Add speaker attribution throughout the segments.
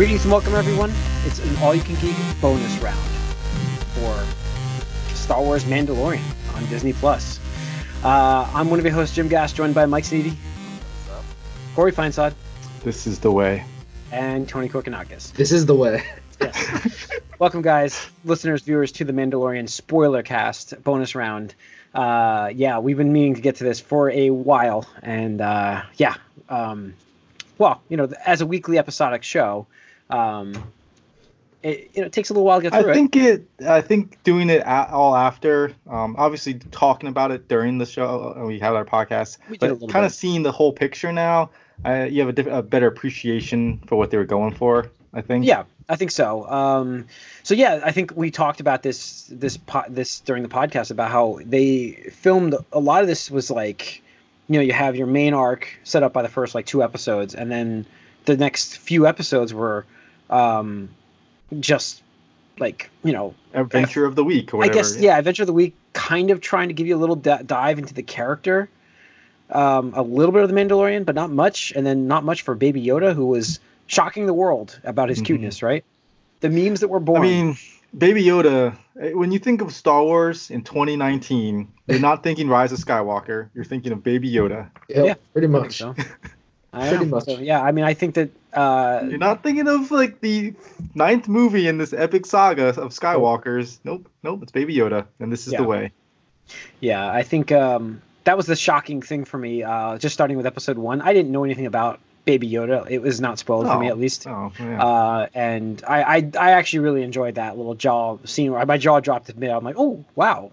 Speaker 1: Greetings and welcome, everyone. It's an all-you-can-geek bonus round for Star Wars Mandalorian on Disney Plus. Uh, I'm one of your hosts, Jim Gass, joined by Mike Sneedy, Corey Feinsod,
Speaker 2: This is the way.
Speaker 1: and Tony Korkanakis.
Speaker 3: This is the way.
Speaker 1: Yes. welcome, guys, listeners, viewers, to the Mandalorian spoiler cast bonus round. Uh, yeah, we've been meaning to get to this for a while, and uh, yeah, um, well, you know, as a weekly episodic show, um, it, you know, it takes a little while to get
Speaker 2: I
Speaker 1: through it.
Speaker 2: think it. I think doing it a all after, um, obviously talking about it during the show. uh, We had our podcast,
Speaker 1: We
Speaker 2: but kind of seeing the whole picture now. Uh, you have a, diff- a better appreciation for what they were going for. I think.
Speaker 1: Yeah, I think so. Um, so yeah, I think we talked about this this po- this during the podcast about how they filmed a lot of this was like, you know, you have your main arc set up by the first like two episodes, and then the next few episodes were um, just like you know
Speaker 2: Adventure of the week or
Speaker 1: I guess yeah, Adventure of the Week, kind of trying to give you a little d- dive into the character, um, a little bit of the Mandalorian, but not much, and then not much for Baby Yoda, who was shocking the world about his
Speaker 2: Mhm.
Speaker 1: cuteness, right? The memes that were born.
Speaker 2: I mean, Baby Yoda. eh, When you think of Star Wars in 2019, you're not thinking Rise of Skywalker. You're thinking of Baby Yoda.
Speaker 3: Yep,
Speaker 1: Yeah,
Speaker 3: pretty much.
Speaker 1: so. I
Speaker 3: Pretty
Speaker 1: know.
Speaker 3: much.
Speaker 1: So, yeah, I mean, I think that uh,
Speaker 2: You're not thinking of like the ninth movie in this epic saga of Skywalkers. Nope, nope. It's Baby Yoda, and this is
Speaker 1: Yeah.
Speaker 2: the way.
Speaker 1: Yeah, I think um, that was the shocking thing for me. Uh, just starting with episode one, I didn't know anything about Baby Yoda. It was not spoiled for me,
Speaker 2: Oh,
Speaker 1: at least.
Speaker 2: Oh, yeah.
Speaker 1: Uh, and I, I, I actually really enjoyed that little jaw scene where my jaw dropped a bit. I'm like, oh wow.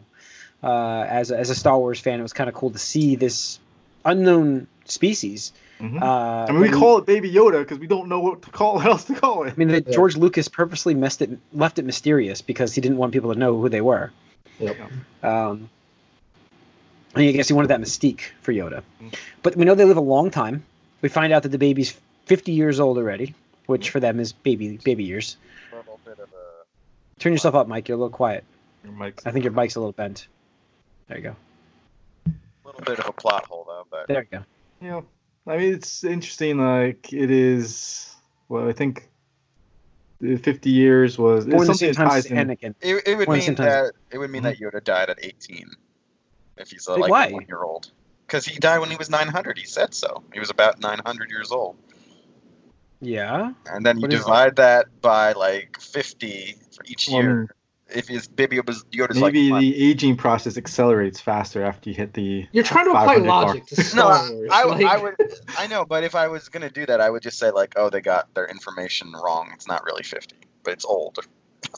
Speaker 1: Uh, as as a Star Wars fan, it was kind of cool to see this unknown species.
Speaker 2: Mhm.
Speaker 1: Uh,
Speaker 2: I mean, we call it Baby Yoda because we don't know what to call what else to call it.
Speaker 1: I mean, that
Speaker 3: Yeah.
Speaker 1: George Lucas purposely messed it, left it mysterious because he didn't want people to know who they were.
Speaker 3: Yep.
Speaker 1: Um, and I guess he wanted that mystique for Yoda.
Speaker 2: Mm.
Speaker 1: But we know they live a long time. We find out that the baby's 50 years old already, which for them is baby baby years.
Speaker 4: little bit of a
Speaker 1: Turn yourself up, Mike. You're a little quiet.
Speaker 2: Your mic's-
Speaker 1: I think your mic's a little bent. There you go.
Speaker 4: A little bit of a plot hole though, but
Speaker 1: There you go.
Speaker 2: Yeah, I mean, it's interesting. Like it is. Well, I think the 50 years was it's
Speaker 1: Born the
Speaker 2: something
Speaker 1: same time as
Speaker 2: ties in.
Speaker 1: Anakin.
Speaker 4: it, it would
Speaker 1: One
Speaker 4: mean that it would mean that Yoda died at 18 if he's uh,
Speaker 1: a,
Speaker 4: like
Speaker 1: why?
Speaker 4: one year old. Because he died when he was 900. He said so. He was about 900 years old.
Speaker 1: Yeah.
Speaker 4: And then you
Speaker 1: What is-
Speaker 4: divide that by like 50 for each
Speaker 2: Well,
Speaker 4: year. If his baby Yoda's
Speaker 2: Maybe
Speaker 4: like
Speaker 2: the aging process accelerates faster after you hit the.
Speaker 3: You're trying to apply
Speaker 2: 500 mark.
Speaker 3: logic to
Speaker 4: no,
Speaker 3: Star
Speaker 4: I,
Speaker 3: Wars.
Speaker 4: I,
Speaker 3: like,
Speaker 4: I would. I know, but if I was gonna do that, I would just say like, oh, they got their information wrong. It's not really 50, but it's old,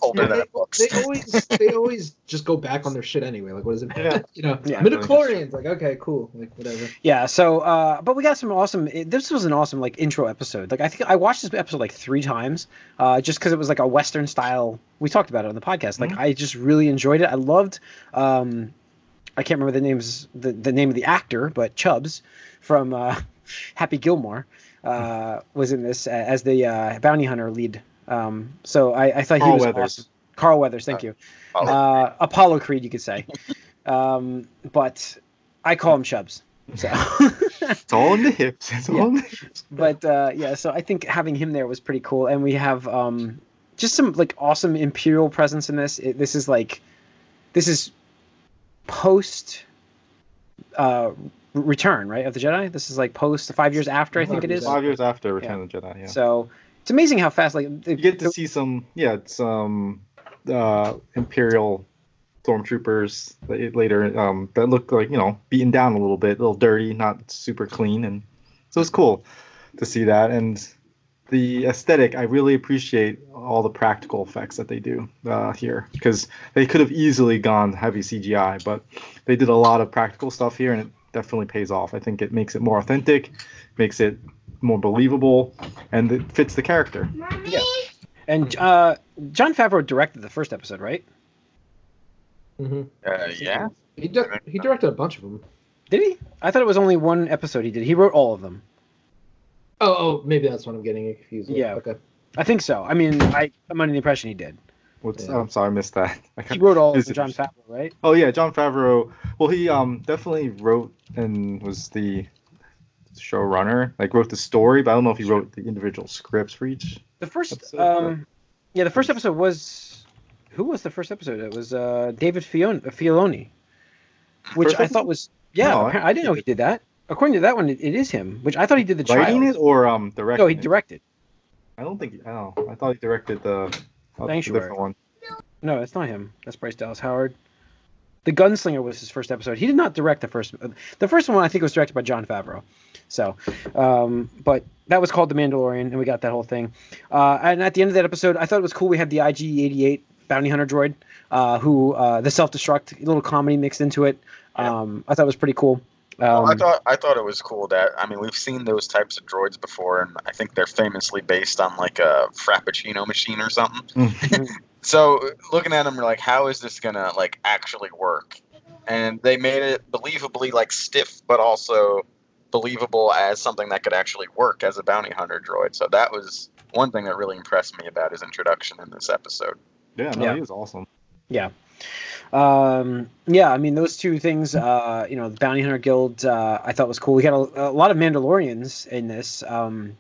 Speaker 4: older
Speaker 3: Yeah,
Speaker 4: than
Speaker 3: they,
Speaker 4: it
Speaker 3: they always they always just go back on their shit anyway. Like, what does it matter?
Speaker 2: Yeah.
Speaker 3: You know,
Speaker 1: Yeah.
Speaker 3: midichlorians. Like, okay, cool. Like, whatever.
Speaker 1: Yeah. So, uh, but we got some awesome. It, this was an awesome like intro episode. Like I think I watched this episode like three times, uh, just because it was like a Western style. We talked about it on the podcast. Like
Speaker 2: Mhm.
Speaker 1: I just really enjoyed it. I loved. Um, I can't remember the names the, the name of the actor, but Chubbs from uh, Happy Gilmore uh, was in this as the uh, bounty hunter lead. Um, so I, I thought he was
Speaker 2: Weathers.
Speaker 1: awesome. Carl Weathers, thank you.
Speaker 4: Oh,
Speaker 1: Uh, Apollo Creed, you could say. um, but I call him Chubbs. So,
Speaker 2: It's all in the hips. It's
Speaker 1: Yeah.
Speaker 2: all in the hips.
Speaker 1: but uh, yeah, so I think having him there was pretty cool, and we have um, just some like awesome Imperial presence in this. It, this is like, this is post uh, Return, right, of the Jedi. This is like post five years after, I think it is.
Speaker 2: Five years after Return of the Jedi. Yeah.
Speaker 1: So it's amazing how fast like the,
Speaker 2: you get to
Speaker 1: the-
Speaker 2: see some. Yeah, some uh, Imperial stormtroopers later um, that look like you know beaten down a little bit, a little dirty, not super clean, and so it's cool to see that. And the aesthetic, I really appreciate all the practical effects that they do uh, here because they could have easily gone heavy CGI, but they did a lot of practical stuff here, and it definitely pays off. I think it makes it more authentic, makes it more believable, and it fits the character.
Speaker 1: Yeah. And uh, Jon Favreau directed the first episode, right?
Speaker 3: hmm
Speaker 4: uh, yeah.
Speaker 3: He di- he directed a bunch of them.
Speaker 1: Did he? I thought it was only one episode he did. He wrote all of them.
Speaker 3: Oh, oh, maybe that's what I'm getting confused. With.
Speaker 1: Yeah.
Speaker 3: Okay.
Speaker 1: I think so. I mean, I, I'm under the impression he did.
Speaker 2: What's,
Speaker 3: Yeah.
Speaker 2: I'm sorry, I missed that. I
Speaker 1: He wrote all of them, Jon Favreau, right?
Speaker 2: Oh yeah, Jon Favreau. Well, he um definitely wrote and was the showrunner. Like wrote the story, but I don't know if he wrote the individual scripts for each
Speaker 1: The first,
Speaker 2: Episode
Speaker 1: um, yeah, the first episode was who was the first episode? It was uh, David Fion- Filoni, which
Speaker 2: First
Speaker 1: I thought was yeah.
Speaker 2: No,
Speaker 1: I didn't know he did that. According to that one, it, it is him. Which I thought he did the child.
Speaker 2: It or um directing?
Speaker 1: no, he
Speaker 2: it?
Speaker 1: directed.
Speaker 2: I don't think. I don't. know. I thought he directed the. uh, the different one.
Speaker 1: No, that's not him. That's Bryce Dallas Howard. The Gunslinger was his first episode. He did not direct the first. The first one I think was directed by Jon Favreau. So, um, but that was called The Mandalorian, and we got that whole thing. Uh, and at the end of that episode, I thought it was cool. We had the IG-88 bounty hunter droid, uh, who uh, the self-destruct little comedy mixed into it. Um, I thought it was pretty cool.
Speaker 4: Well, I
Speaker 1: Um,
Speaker 4: thought I thought it was cool that I mean we've seen those types of droids before, and I think they're famously based on like a Frappuccino machine or something. so looking at them, you're like, how is this gonna like actually work? And they made it believably like stiff, but also believable as something that could actually work as a bounty hunter droid. So that was one thing that really impressed me about his introduction in this episode.
Speaker 2: Yeah, no,
Speaker 1: Yeah.
Speaker 2: he was awesome.
Speaker 1: Yeah. Um, yeah, I mean those two things. Uh, you know, the Bounty Hunter Guild. Uh, I thought was cool. We got a, a lot of Mandalorians in this. Um,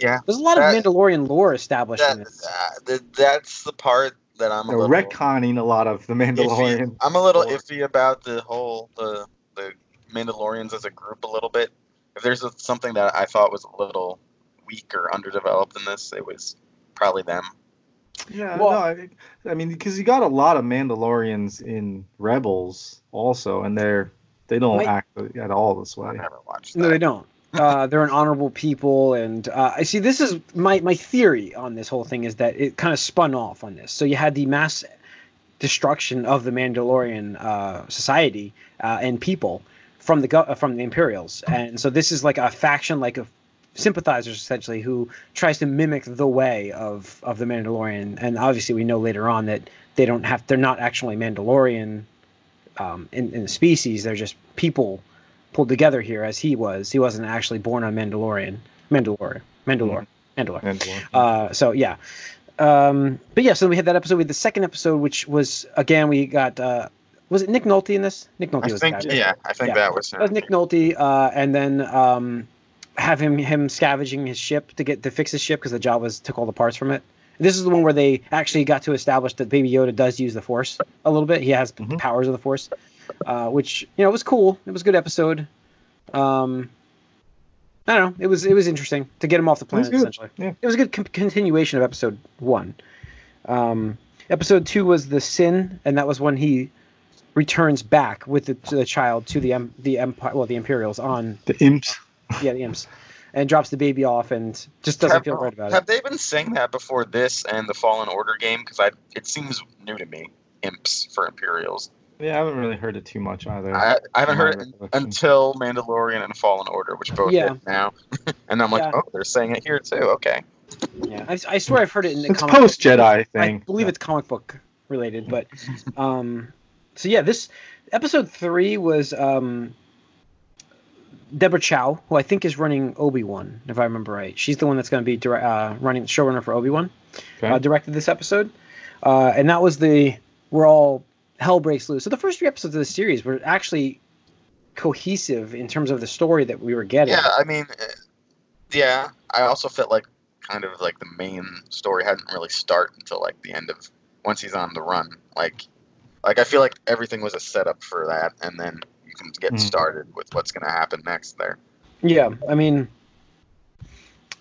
Speaker 4: Yeah,
Speaker 1: there's a lot
Speaker 4: That-
Speaker 1: of Mandalorian lore established in this.
Speaker 4: uh, that that's the part that I'm a
Speaker 2: They're
Speaker 4: little
Speaker 2: retconning a lot of the Mandalorian.
Speaker 4: iffy. I'm a little
Speaker 2: lore.
Speaker 4: iffy about the whole the the Mandalorians as a group a little bit. If there's a, something that I thought was a little weak or underdeveloped in this, it was probably them.
Speaker 2: Yeah,
Speaker 1: Well-
Speaker 2: no, I, I mean, because you got a lot of Mandalorians in Rebels also, and they're they don't
Speaker 1: Wait.
Speaker 2: act at all this way.
Speaker 4: I never watched
Speaker 1: No, they don't. Uh, they're an honorable people, and uh, I see. This is my my theory on this whole thing is that it kind of spun off on this. So you had the mass destruction of the Mandalorian uh, society uh, and people from the go- from the Imperials, and so this is like a faction, like of sympathizers essentially, who tries to mimic the way of of the Mandalorian. And obviously, we know later on that they don't have. They're not actually Mandalorian um, in, in the species. They're just people pulled together here as he was. He wasn't actually born on Mandalorian. Mandalore. Mandalore. Mandalore.
Speaker 2: Mandalorian.
Speaker 1: Uh, so yeah. Um, but yeah, so we had that episode. We had the second episode, which was again we got uh, was it Nick Nolte in this? Nick Nolte
Speaker 4: I
Speaker 1: was
Speaker 4: think
Speaker 1: the guy. right?
Speaker 4: yeah, I think
Speaker 1: Yeah.
Speaker 4: that was
Speaker 1: That was Nick Nolte, uh, and then um, have him him scavenging his ship to get to fix his ship because the Jawas took all the parts from it. This is the one where they actually got to establish that Baby Yoda does use the Force a little bit. He has the
Speaker 2: Mhm.
Speaker 1: powers of the Force, uh, which you know was cool. It was a good episode. Um, I don't know. It was it was interesting to get him off the planet.
Speaker 2: good.
Speaker 1: Essentially,
Speaker 2: Yeah.
Speaker 1: it was a good con- continuation of episode one. Um, episode two was the sin, and that was when he returns back with the, to the child to the the empire, well, the Imperials on
Speaker 2: the imps.
Speaker 1: Yeah the imps, and drops the baby off and just doesn't
Speaker 4: have,
Speaker 1: feel right about
Speaker 4: have
Speaker 1: it.
Speaker 4: Have they been saying that before this and the Fallen Order game? Because I it seems new to me. Imps for Imperials.
Speaker 2: Yeah, I haven't really heard it too much either.
Speaker 4: I, I haven't heard it until Mandalorian and Fallen Order, which both
Speaker 1: Yeah.
Speaker 4: hit now. and I'm like,
Speaker 1: Yeah.
Speaker 4: oh, they're saying it here too. Okay.
Speaker 1: Yeah, I, I swear I've heard it in the
Speaker 2: It's
Speaker 1: comic
Speaker 2: post Jedi thing.
Speaker 1: I believe it's comic book related, but um, so yeah, this episode three was um, Deborah Chow, who I think is running Obi Wan, if I remember right. She's the one that's going to be dire- uh, running showrunner for Obi Wan.
Speaker 2: Okay.
Speaker 1: Uh, directed this episode, uh, and that was the where all hell breaks loose. So the first three episodes of the series were actually cohesive in terms of the story that we were getting.
Speaker 4: Yeah, I mean, uh, yeah. I also felt like kind of like the main story hadn't really start until like the end of once he's on the run. Like, like I feel like everything was a setup for that, and then you can get
Speaker 2: Mhm.
Speaker 4: started with what's going to happen next there.
Speaker 1: Yeah, I mean,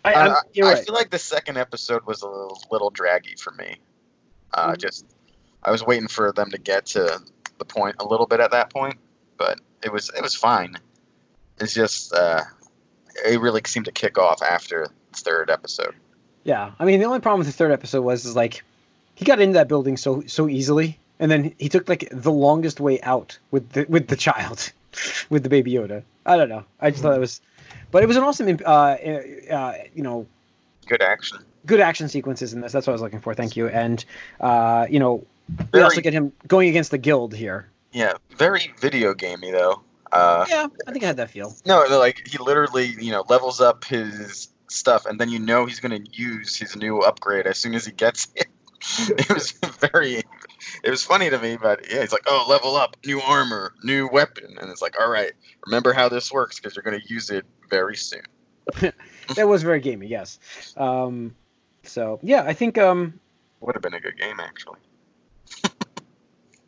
Speaker 1: I,
Speaker 4: I,
Speaker 1: I'm, you're
Speaker 4: I
Speaker 1: right.
Speaker 4: feel like the second episode was a little, little draggy for me. Uh,
Speaker 1: Mhm.
Speaker 4: Just, I was waiting for them to get to the point a little bit at that point, but it was it was fine. It's just uh, it really seemed to kick off after the third episode.
Speaker 1: Yeah, I mean the only problem with the third episode was is like he got into that building so so easily, and then he took like the longest way out with the with the child, with the baby Yoda. I don't know. I just thought it was, but it was an awesome, uh, uh, you know,
Speaker 4: Good action.
Speaker 1: good action sequences in this. That's what I was looking for. Thank you. And uh, you know, we also get him going against the guild here.
Speaker 4: Yeah, very video gamey though. Uh,
Speaker 1: Yeah, I think I had that feel.
Speaker 4: no, like he literally, you know, levels up his stuff, and then you know he's going to use his new upgrade as soon as he gets it. it was very, it was funny to me, but yeah, he's like, oh, level up, new armor, new weapon, and it's like, all right, remember how this works because you're going to use it very soon.
Speaker 1: that was very gamey, yes. Um, So yeah, I think um
Speaker 4: Would have been a good game actually.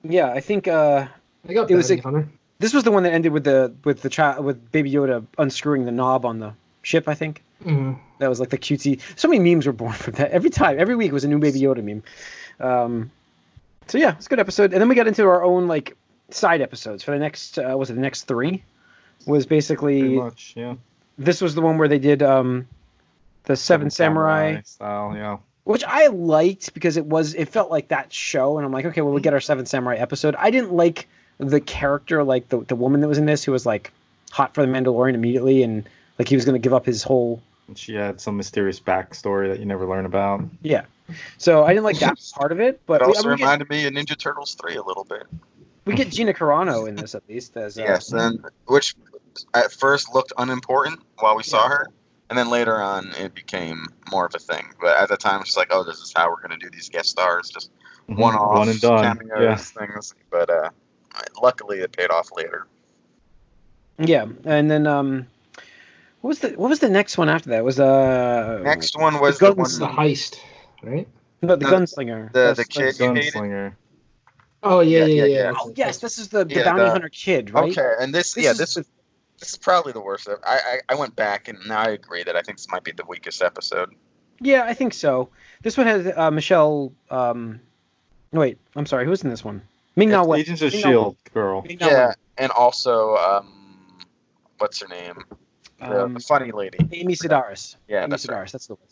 Speaker 1: yeah I think uh
Speaker 3: I got
Speaker 1: It was
Speaker 3: Bounty
Speaker 1: a-
Speaker 3: Hunter.
Speaker 1: this was the one that ended with the with the child with Baby Yoda unscrewing the knob on the ship. I think
Speaker 3: Mhm.
Speaker 1: that was like the cutesy. So many memes were born from that. Every time, every week was a new Baby Yoda meme. Um, so yeah, it's a good episode. And then we got into our own like side episodes for the next. Uh, was it the next three? Was basically
Speaker 2: much, yeah.
Speaker 1: this was the one where they did um the Seven, Samurai,
Speaker 2: style, yeah.
Speaker 1: which I liked because it was it felt like that show, and I'm like, okay, well we get our Seven Samurai episode. I didn't like the character, like the the woman that was in this, who was like hot for the Mandalorian immediately, and like he was gonna give up his whole
Speaker 2: And she had some mysterious backstory that you never learn about.
Speaker 1: yeah. So I didn't like that part of it, but
Speaker 4: It
Speaker 1: we,
Speaker 4: also
Speaker 1: we, get,
Speaker 4: reminded me of Ninja Turtles three a little bit.
Speaker 1: we get Gina Carano in this at least as uh,
Speaker 4: Yes, and which at first looked unimportant while we saw her, and then later on it became more of a thing. But at the time, it's just like, oh, this is how we're going to do these guest stars, just
Speaker 2: Mhm.
Speaker 4: one off
Speaker 2: One and done.
Speaker 4: cameos
Speaker 2: Yeah.
Speaker 4: things. But uh, luckily, it paid off later.
Speaker 1: yeah, and then um, what was the what was the next one after that? Was uh
Speaker 4: Next one was
Speaker 1: the
Speaker 4: the, one,
Speaker 3: the heist, right?
Speaker 1: no, the
Speaker 4: no,
Speaker 1: gunslinger.
Speaker 4: the
Speaker 1: That's-
Speaker 4: the kid you hated.
Speaker 2: Gunslinger.
Speaker 3: Oh yeah,
Speaker 4: Yeah,
Speaker 3: yeah,
Speaker 4: yeah,
Speaker 3: yeah.
Speaker 4: yeah.
Speaker 1: Oh yes, this is the, the
Speaker 4: Yeah,
Speaker 1: bounty
Speaker 4: the-
Speaker 1: hunter kid, right?
Speaker 4: Okay, and this,
Speaker 1: This
Speaker 4: yeah,
Speaker 1: is
Speaker 4: this
Speaker 1: the-
Speaker 4: this is probably the worst. I, I I went back and now I agree that I think this might be the weakest episode.
Speaker 1: Yeah, I think so. This one has uh, Michelle. Um, wait, I'm sorry. Who's in this one? Ming Na
Speaker 2: It's
Speaker 1: Wen.
Speaker 2: Agents of
Speaker 1: Ming Na
Speaker 2: Shield girl.
Speaker 1: Ming Na
Speaker 4: Yeah,
Speaker 1: Wen.
Speaker 4: and also um, what's her name?
Speaker 1: Um,
Speaker 4: the funny lady.
Speaker 1: Amy Sedaris.
Speaker 4: Yeah,
Speaker 1: Amy
Speaker 4: that's right.
Speaker 1: That's the one.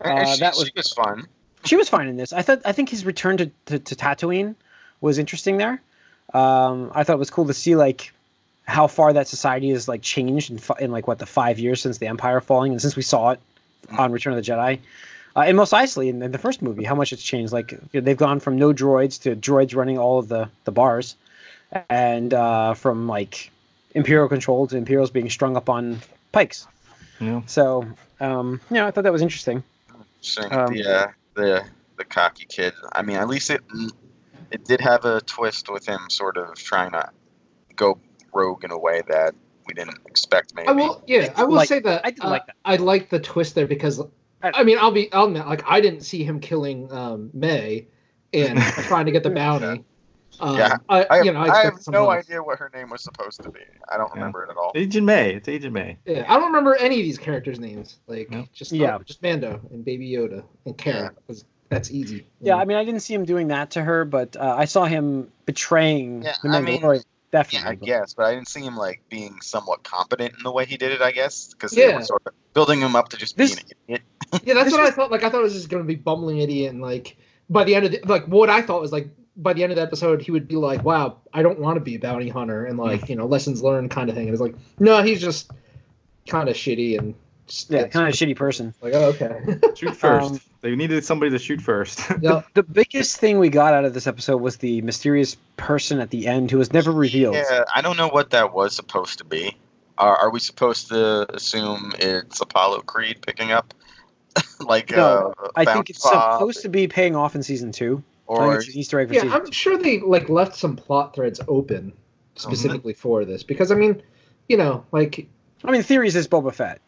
Speaker 4: And- and
Speaker 1: Uh,
Speaker 4: she,
Speaker 1: that
Speaker 4: she
Speaker 1: was-
Speaker 4: was fun.
Speaker 1: She was fine in this. I thought. I think his return to to, to Tatooine was interesting there. Um, I thought it was cool to see like how far that society has like changed in, fi- in like what the five years since the Empire falling and since we saw it on Return of the Jedi. Uh, and Mos Eisley in, in the first movie, how much it's changed. Like they've gone from no droids to droids running all of the the bars, and uh, from like Imperial control to Imperials being strung up on pikes.
Speaker 2: Yeah.
Speaker 1: So um, yeah, I thought that was interesting.
Speaker 4: Seeing
Speaker 1: Um,
Speaker 4: the uh, the the cocky kid. I mean, at least it it did have a twist with him sort of trying to go rogue in a way that we didn't expect. Maybe.
Speaker 3: I will, yeah, I will
Speaker 1: like-
Speaker 3: say that
Speaker 1: I did
Speaker 3: uh,
Speaker 1: like that.
Speaker 3: I like the twist there because,
Speaker 1: I-
Speaker 3: I mean, I'll be, I'll admit, like I didn't see him killing um, May and trying to get the bounty. Um,
Speaker 4: Yeah,
Speaker 3: I,
Speaker 4: I,
Speaker 3: you know, I,
Speaker 4: I have no
Speaker 3: else.
Speaker 4: idea what her name was supposed to be. I don't
Speaker 2: Yeah.
Speaker 4: remember it at all.
Speaker 2: Agent May. It's Agent May.
Speaker 3: Yeah, I don't remember any of these characters' names. Like
Speaker 2: Yeah.
Speaker 3: just
Speaker 1: Yeah.
Speaker 3: just Mando and Baby Yoda and Karen. 'cause That's easy.
Speaker 1: Yeah, I mean, I didn't see him doing that to her, but uh, I saw him betraying
Speaker 4: Yeah,
Speaker 1: the
Speaker 4: I mean,
Speaker 1: Mandalorian.
Speaker 4: Yeah,
Speaker 1: definitely.
Speaker 4: I guess, but I didn't see him like being somewhat competent in the way he did it. I guess because
Speaker 3: Yeah.
Speaker 4: they were sort of building him up to just
Speaker 1: This-
Speaker 4: being an idiot.
Speaker 3: yeah, that's what I thought. Like I thought it was just gonna be bumbling idiot and like by the end of the, like what I thought was like by the end of the episode he would be like, wow, I don't want to be a bounty hunter and like you know lessons learned kind of thing. And it's like no, he's just kind of shitty and
Speaker 1: Yeah, kind of shitty person.
Speaker 3: like oh, okay.
Speaker 2: Shoot first.
Speaker 1: Um,
Speaker 2: they needed somebody to shoot first.
Speaker 3: yeah.
Speaker 1: The biggest thing we got out of this episode was the mysterious person at the end who was never revealed.
Speaker 4: Yeah, I don't know what that was supposed to be. Are, are we supposed to assume it's Apollo Creed picking up? like
Speaker 1: No,
Speaker 4: uh,
Speaker 1: I think it's
Speaker 4: Bob,
Speaker 1: supposed to be paying off in season two. I think
Speaker 4: or
Speaker 1: it's an Easter egg for
Speaker 3: Yeah,
Speaker 1: season
Speaker 3: I'm
Speaker 1: two.
Speaker 3: sure they like left some plot threads open specifically for this because I mean, you know, like
Speaker 1: I mean, theories is Boba Fett,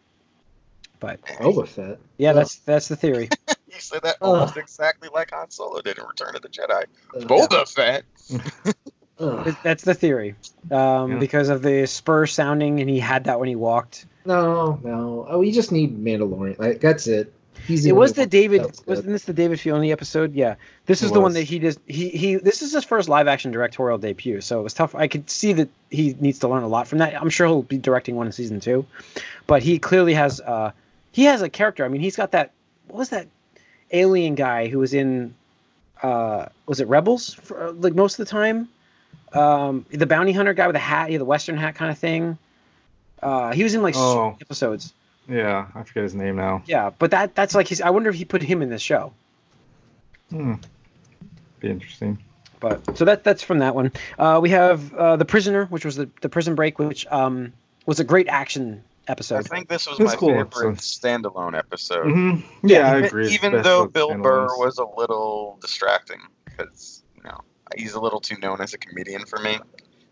Speaker 1: but
Speaker 3: Boba Fett.
Speaker 1: yeah,
Speaker 3: Oh.
Speaker 1: that's that's the theory.
Speaker 4: you said that
Speaker 3: Ugh.
Speaker 4: almost exactly like Han Solo did in Return of the Jedi.
Speaker 3: Uh,
Speaker 4: Boba Fett.
Speaker 3: ugh.
Speaker 1: that's the theory, um,
Speaker 2: Yeah.
Speaker 1: because of the spur sounding, and he had that when he walked.
Speaker 3: No, no. Oh, we just need Mandalorian. Like that's it. He's
Speaker 1: It was the David. Wasn't this the David Filoni episode? Yeah, this is the one that he does. He he. This is his first live action directorial debut, so it was tough. I could see that he needs to learn a lot from that. I'm sure he'll be directing one in season two, but he clearly has. uh He has a character. I mean, he's got that. What was that alien guy who was in? uh Was it Rebels? For, like most of the time, um the bounty hunter guy with the hat, he had the western hat kind of thing. Uh He was in like
Speaker 2: Oh.
Speaker 1: episodes.
Speaker 2: Yeah, I forget his name now.
Speaker 1: Yeah, but that that's like his. I wonder if he put him in this show.
Speaker 2: Hmm. Be interesting.
Speaker 1: But so that that's from that one. Uh, we have uh, the prisoner, which was the, the prison break, which um, was a great action episode.
Speaker 4: I think this was
Speaker 2: It's
Speaker 4: my
Speaker 2: cool
Speaker 4: favorite
Speaker 2: episode.
Speaker 4: standalone episode.
Speaker 2: hmm Yeah, I
Speaker 4: even,
Speaker 2: agree. It's
Speaker 4: Even though
Speaker 2: of
Speaker 4: Bill
Speaker 2: standalones.
Speaker 4: Burr was a little distracting because you know he's a little too known as a comedian for me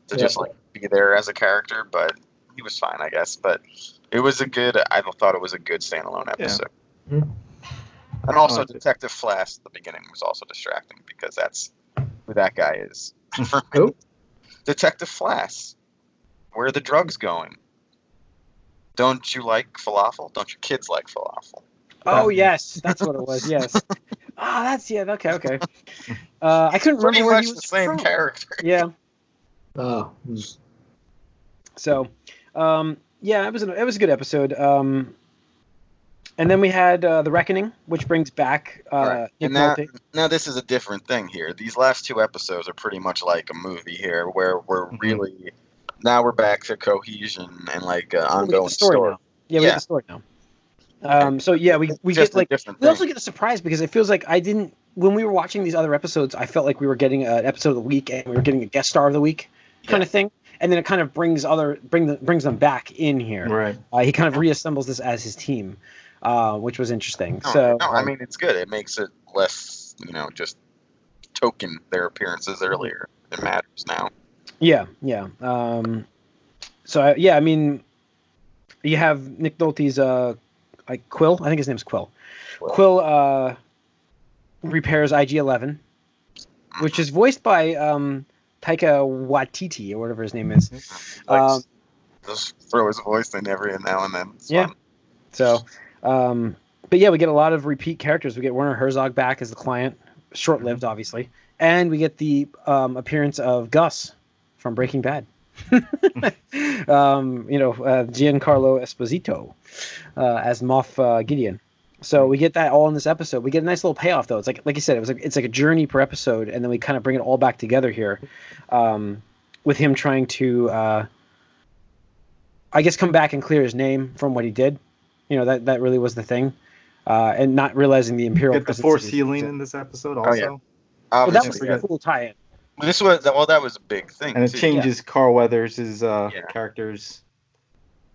Speaker 4: to
Speaker 3: Yeah.
Speaker 4: just like be there as a character, but he was fine, I guess. But it was a good. I thought it was a good standalone
Speaker 2: Yeah.
Speaker 4: episode. And also,
Speaker 2: Oh,
Speaker 4: Detective Flash at the beginning was also distracting because that's who that guy is.
Speaker 3: Who?
Speaker 4: Detective Flash. Where are the drugs going? Don't you like falafel? Don't your kids like falafel?
Speaker 1: Oh yes, that's what it was. Yes. Ah, that's yeah. Okay, okay. Uh, I couldn't
Speaker 4: Pretty
Speaker 1: remember where
Speaker 4: much
Speaker 1: he
Speaker 4: the same
Speaker 1: from.
Speaker 4: character.
Speaker 1: Yeah.
Speaker 3: Oh,
Speaker 1: So, um, yeah, it was a, it was a good episode. Um, and then we had uh, the Reckoning, which brings back uh,
Speaker 4: Right. And now, now this is a different thing here. These last two episodes are pretty much like a movie here, where we're
Speaker 2: Mhm.
Speaker 4: really now we're back to cohesion and like uh,
Speaker 1: We get
Speaker 4: ongoing
Speaker 1: the story,
Speaker 4: story.
Speaker 1: now. Yeah, we
Speaker 4: Yeah.
Speaker 1: get the story now. Um, so yeah, we we
Speaker 4: Just
Speaker 1: get like
Speaker 4: different
Speaker 1: we also get a surprise because it feels like I didn't when we were watching these other episodes, I felt like we were getting an episode of the week and we were getting a guest star of the week kind
Speaker 4: Yeah.
Speaker 1: of thing. And then it kind of brings other bring the, brings them back in here.
Speaker 2: Right.
Speaker 1: Uh, he kind of reassembles this as his team, uh, which was interesting.
Speaker 4: No,
Speaker 1: so
Speaker 4: no, I mean it's good. It makes it less, you know, just token their appearances earlier. It matters now.
Speaker 1: Yeah, yeah. Um, so I, yeah, I mean, you have Nick Nolte's uh, like Kuiil. I think his name's Kuiil.
Speaker 4: Kuiil.
Speaker 1: Kuiil uh, repairs IG-11, which is voiced by um, Taika Waititi or whatever his name is.
Speaker 4: Like,
Speaker 1: Um,
Speaker 4: just throw his voice in every now and then. It's
Speaker 1: Yeah.
Speaker 4: fun.
Speaker 1: So, um, but yeah, we get a lot of repeat characters. We get Werner Herzog back as the client, short-lived, obviously, and we get the um, appearance of Gus from Breaking Bad. um, you know, uh, Giancarlo Esposito uh, as Moff uh, Gideon. So we get that all in this episode. We get a nice little payoff, though. It's like, like you said, it was like it's like a journey per episode, and then we kind of bring it all back together here, um, with him trying to, uh, I guess, come back and clear his name from what he did. You know that that really was the thing, uh, and not realizing the imperial.
Speaker 2: Get the
Speaker 1: presence
Speaker 2: force healing in this episode also.
Speaker 4: Oh,
Speaker 2: also.
Speaker 4: yeah.
Speaker 1: Well, that was
Speaker 4: Obviously,
Speaker 1: a cool tie-in.
Speaker 4: this was well. That was a big thing.
Speaker 2: and it
Speaker 4: too.
Speaker 2: changes Carl Weathers' uh,
Speaker 4: Yeah.
Speaker 2: character's
Speaker 4: Arc.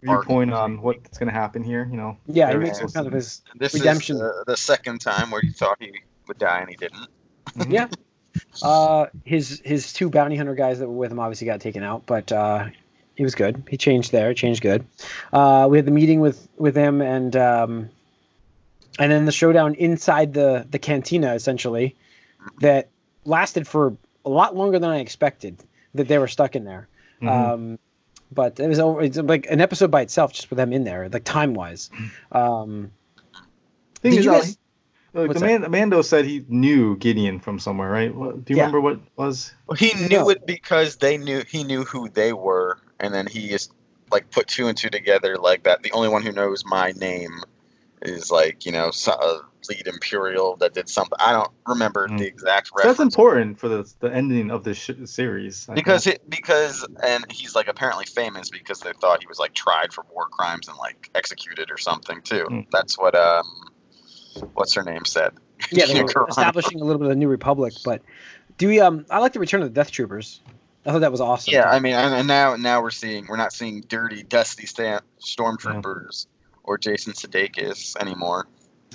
Speaker 2: Viewpoint on what's going to happen here. You know,
Speaker 1: Yeah, he
Speaker 2: Very
Speaker 1: makes kind of his
Speaker 4: This
Speaker 1: redemption.
Speaker 4: is the, the second time where he thought he would die and he didn't.
Speaker 2: Mhm.
Speaker 1: Yeah. Uh, his his two bounty hunter guys that were with him obviously got taken out, but uh, he was good. He changed there, changed good. Uh, we had the meeting with with him, and um, and then the showdown inside the the cantina, essentially, that lasted for a lot longer than I expected. That they were stuck in there.
Speaker 2: Mhm.
Speaker 1: Um, but it was over- it's like an episode by itself, just with them in there, like time wise. Um,
Speaker 2: Thing
Speaker 1: did
Speaker 2: is,
Speaker 1: you
Speaker 2: uh,
Speaker 1: guys-
Speaker 2: like, the man, Mando said he knew Gideon from somewhere, right? What, do you
Speaker 1: Yeah.
Speaker 2: remember what was?
Speaker 4: Well, he knew
Speaker 1: No.
Speaker 4: it because they knew he knew who they were, and then he just like put two and two together like that. The only one who knows my name is like you know so- a lead imperial that did something. I don't remember
Speaker 2: Mm.
Speaker 4: the exact
Speaker 2: So that's important for the the ending of this sh- series. I
Speaker 4: because
Speaker 2: think.
Speaker 4: it because and he's like apparently famous because they thought he was like tried for war crimes and like executed or something too.
Speaker 2: Mm.
Speaker 4: That's what um what's her name said.
Speaker 1: yeah, they were establishing a little bit of the New Republic. But do we? Um, I like the Return of the Death Troopers. I thought that was awesome.
Speaker 4: Yeah, I mean, and, and now now we're seeing we're not seeing dirty, dusty sta- stormtroopers or Jason Sudeikis anymore,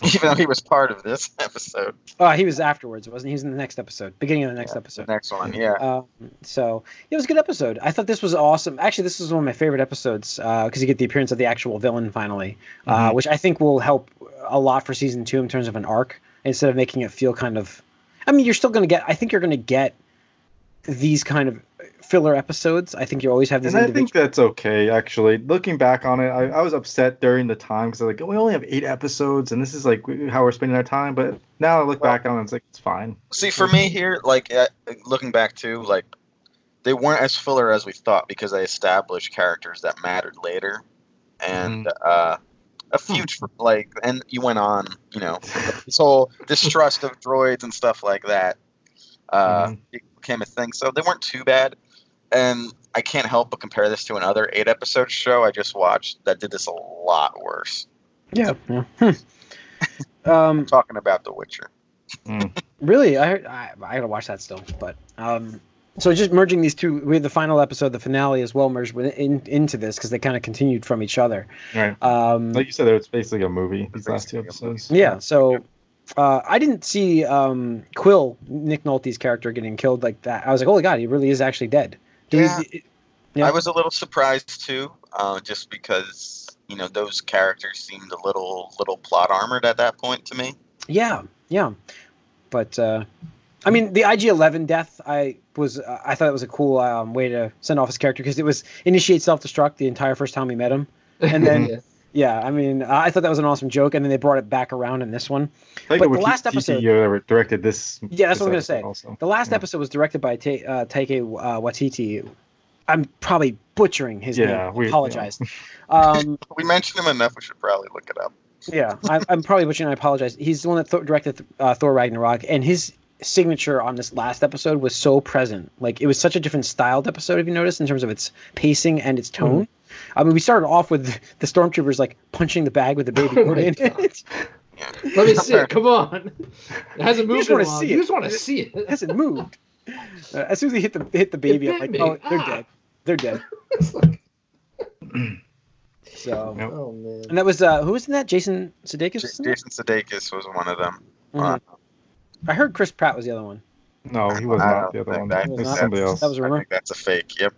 Speaker 4: even though he was part of this episode.
Speaker 1: Oh, he was afterwards, wasn't he? He was in the next episode, beginning of the next
Speaker 4: The
Speaker 1: episode.
Speaker 4: next one, yeah.
Speaker 1: Um, so it was a good episode. I thought this was awesome. Actually, this is one of my favorite episodes because you get the appearance of the actual villain finally, uh,
Speaker 2: Mhm.
Speaker 1: which I think will help a lot for season two in terms of an arc instead of making it feel kind of. I mean, you're still going to get. I think you're going to get these kind of filler episodes. I think you always have these.
Speaker 2: and I think that's okay, actually. Looking back on it, I, I was upset during the time because like we only have eight episodes, and this is like how we're spending our time. But now I look
Speaker 4: Well-
Speaker 2: back on it, it's like it's fine.
Speaker 4: See, for me here, like uh, looking back too, like they weren't as filler as we thought because they established characters that mattered later, and uh, a few tr- like, and you went on, you know, this whole distrust of droids and stuff like that. Uh,
Speaker 2: Mhm.
Speaker 4: became a thing, so they weren't too bad. And I can't help but compare this to another eight episode show I just watched that did this a lot worse.
Speaker 1: Yeah. yeah. Hmm. um,
Speaker 4: talking about The Witcher.
Speaker 1: really, I, heard, I I gotta watch that still. But um, so just merging these two, we had the final episode, the finale as well, merged with, in, into this because they kind of continued from each other.
Speaker 2: Right.
Speaker 1: Um,
Speaker 2: Like you said, it's basically a movie. These last two
Speaker 4: Basically a movie.
Speaker 2: episodes.
Speaker 1: yeah. So. Uh, I didn't see um, Kuiil, Nick Nolte's character, getting killed like that. I was like, "Holy God, he really is actually dead." Do we-
Speaker 4: Yeah.
Speaker 1: Yeah.
Speaker 4: I was a little surprised too, uh, just because you know those characters seemed a little little plot armored at that point to me.
Speaker 1: Yeah, yeah, but uh, I mean, the IG-11 death, I was, uh, I thought it was a cool um, way to send off his character because it was initiate self-destruct the entire first time we met him, and then
Speaker 3: Yeah.
Speaker 1: Yeah, I mean, I thought that was an awesome joke, and then they brought it back around in this one.
Speaker 2: Like
Speaker 1: But
Speaker 2: what
Speaker 1: the last
Speaker 2: T-
Speaker 1: episode-
Speaker 2: TTO directed this.
Speaker 1: Yeah, that's what I was gonna say.
Speaker 2: Also.
Speaker 1: The last
Speaker 2: Yeah.
Speaker 1: episode was directed by Ta- uh, Taika uh, Waititi. I'm probably butchering his
Speaker 2: Yeah,
Speaker 1: name.
Speaker 2: we-
Speaker 1: apologize. um,
Speaker 4: We mentioned him enough. We should probably look it up.
Speaker 1: yeah, I, I'm probably butchering. I apologize. He's the one that th- directed uh, Thor Ragnarok, and his signature on this last episode was so present. Like it was such a different styled episode. If you notice, in terms of its pacing and its tone. I mean, we started off with the stormtroopers like punching the bag with the baby
Speaker 3: Oh
Speaker 1: in
Speaker 3: God.
Speaker 1: it.
Speaker 3: Let me see it. Come on. It hasn't moved.
Speaker 1: You
Speaker 3: moved
Speaker 1: just
Speaker 3: a
Speaker 1: wanna
Speaker 3: while.
Speaker 1: see
Speaker 3: You just want to see it.
Speaker 1: It hasn't moved. Uh, as soon as he hit the hit the baby, I'm like,
Speaker 3: me.
Speaker 1: oh, they're
Speaker 3: Ah.
Speaker 1: dead. They're dead.
Speaker 3: Like,
Speaker 1: So.
Speaker 2: Yep.
Speaker 3: oh man.
Speaker 1: And that was uh, who was in that? Jason Sudeikis.
Speaker 4: J-
Speaker 1: was?
Speaker 4: Jason Sudeikis was one of them.
Speaker 1: Mhm.
Speaker 4: Uh,
Speaker 1: I heard Chris Pratt was the other one.
Speaker 2: No, he was not the other one.
Speaker 4: that-
Speaker 2: was
Speaker 1: That
Speaker 2: somebody
Speaker 1: was-
Speaker 2: else.
Speaker 1: that was a
Speaker 4: I
Speaker 1: rumor.
Speaker 4: think that's a fake. Yep.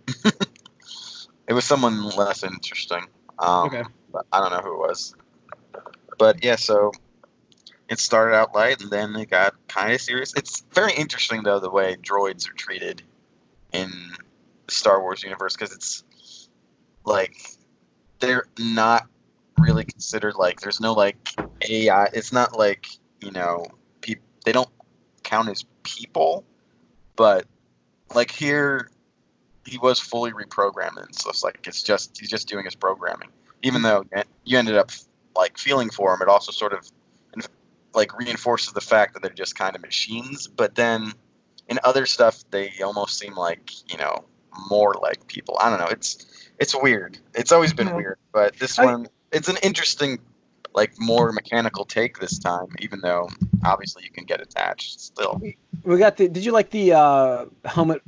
Speaker 4: It was someone less interesting. Um,
Speaker 1: Okay.
Speaker 4: but I don't know who it was. But yeah, so it started out light and then it got kind of serious. It's very interesting though the way droids are treated in the Star Wars universe because it's like they're not really considered like there's no like AI. It's not like you know peop they don't count as people, but like here he was fully reprogrammed and so it's like it's just he's just doing his programming even though you ended up like feeling for him it also sort of like reinforces the fact that they're just kind of machines but then in other stuff they almost seem like you know more like people i don't know it's it's weird it's always been
Speaker 2: Yeah.
Speaker 4: weird but this
Speaker 1: I-
Speaker 4: one it's an interesting like more mechanical take this time even though obviously you can get attached still
Speaker 1: We got the. Did you like the uh, helmet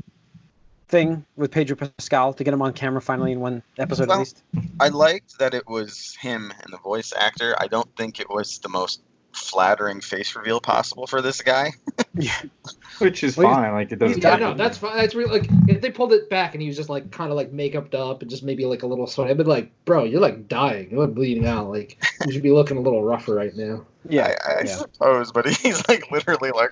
Speaker 1: thing with Pedro Pascal to get him on camera finally in one episode
Speaker 4: Well,
Speaker 1: at least?
Speaker 4: I liked that it was him and the voice actor. I don't think it was the most flattering face reveal possible for this guy.
Speaker 1: Yeah.
Speaker 2: Which is
Speaker 1: Well, he's-
Speaker 2: fine. Like it doesn't.
Speaker 3: Yeah, no, that's fine. That's really like if they pulled it back and he was just like kind of like makeuped up and just maybe like a little sweat. I'd be like, bro, you're like dying. You're like bleeding out. Like you should be looking a little rougher right now.
Speaker 1: Yeah.
Speaker 4: I, I
Speaker 1: yeah.
Speaker 4: suppose, but he's like literally like.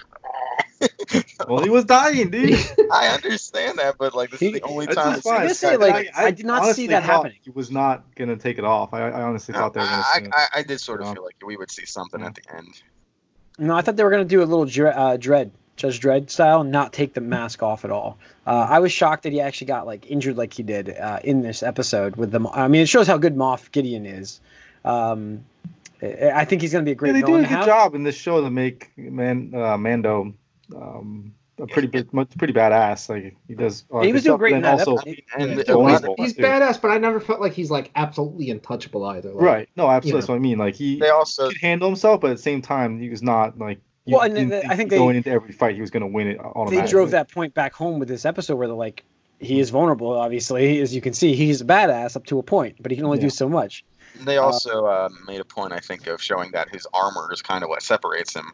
Speaker 2: Well, he was dying, dude.
Speaker 4: I understand that, but like this
Speaker 1: He-
Speaker 4: is the only time.
Speaker 2: just
Speaker 4: I've
Speaker 2: fine.
Speaker 4: seen
Speaker 1: I say, like, I did not see that happening.
Speaker 2: He was not gonna take it off. I, I honestly
Speaker 4: No,
Speaker 2: thought they were gonna.
Speaker 4: I. I, I did sort of
Speaker 2: Yeah.
Speaker 4: feel like we would see something
Speaker 2: Yeah.
Speaker 4: at the end.
Speaker 1: No, I thought they were gonna do a little Dre- uh, Dredd, Judge Dredd style, and not take the mask off at all. Uh, I was shocked that he actually got like injured like he did uh, in this episode with them. I mean, it shows how good Moff Gideon is. Um, I I think he's gonna be a
Speaker 2: Yeah,
Speaker 1: great
Speaker 2: they do
Speaker 1: villain
Speaker 2: a good
Speaker 1: have.
Speaker 2: job in this show to make Man uh, Mando um, a pretty bit, much- pretty badass. Like he does. Uh,
Speaker 1: He was doing
Speaker 2: job,
Speaker 1: great in
Speaker 2: and
Speaker 1: that
Speaker 2: also,
Speaker 1: episode.
Speaker 4: And
Speaker 2: Yeah,
Speaker 4: the-
Speaker 2: so
Speaker 4: a lot
Speaker 2: he's-
Speaker 3: He's badass, but I never felt like he's like absolutely untouchable either. Like,
Speaker 2: right? No, absolutely.
Speaker 3: you
Speaker 2: That's what I mean. Like he,
Speaker 4: they also
Speaker 2: he could handle himself, but at the same time, he was not like. You
Speaker 1: Well, and
Speaker 2: didn't
Speaker 1: the- I think
Speaker 2: going
Speaker 1: they-
Speaker 2: into every fight, he was going to win it automatically.
Speaker 1: They drove that point back home with this episode where they're like, he is vulnerable. Obviously, as you can see, he's a badass up to a point, but he can only
Speaker 2: Yeah.
Speaker 1: do so much.
Speaker 4: they also uh, made a point, I think, of showing that his armor is kind of what separates him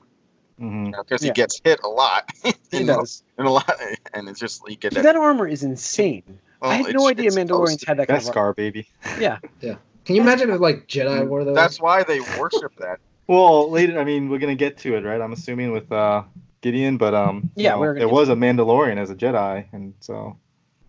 Speaker 4: because
Speaker 1: Yeah.
Speaker 4: he gets hit a lot.
Speaker 1: He
Speaker 4: in,
Speaker 1: does.
Speaker 4: in a lot, and it's just you get that.
Speaker 1: that armor is insane.
Speaker 4: well,
Speaker 1: I had no idea
Speaker 4: it's
Speaker 1: Mandalorians had that kind of armor.
Speaker 2: Beskar, baby.
Speaker 1: Yeah. Yeah.
Speaker 3: Can you imagine if like Jedi wore
Speaker 4: to-
Speaker 3: those?
Speaker 4: That's why they worship that.
Speaker 2: Well, later, I mean, we're gonna get to it, right? I'm assuming with uh, Gideon, but um, you
Speaker 1: Yeah,
Speaker 2: know,
Speaker 1: we're
Speaker 2: there
Speaker 1: get
Speaker 2: was a Mandalorian as a Jedi, and so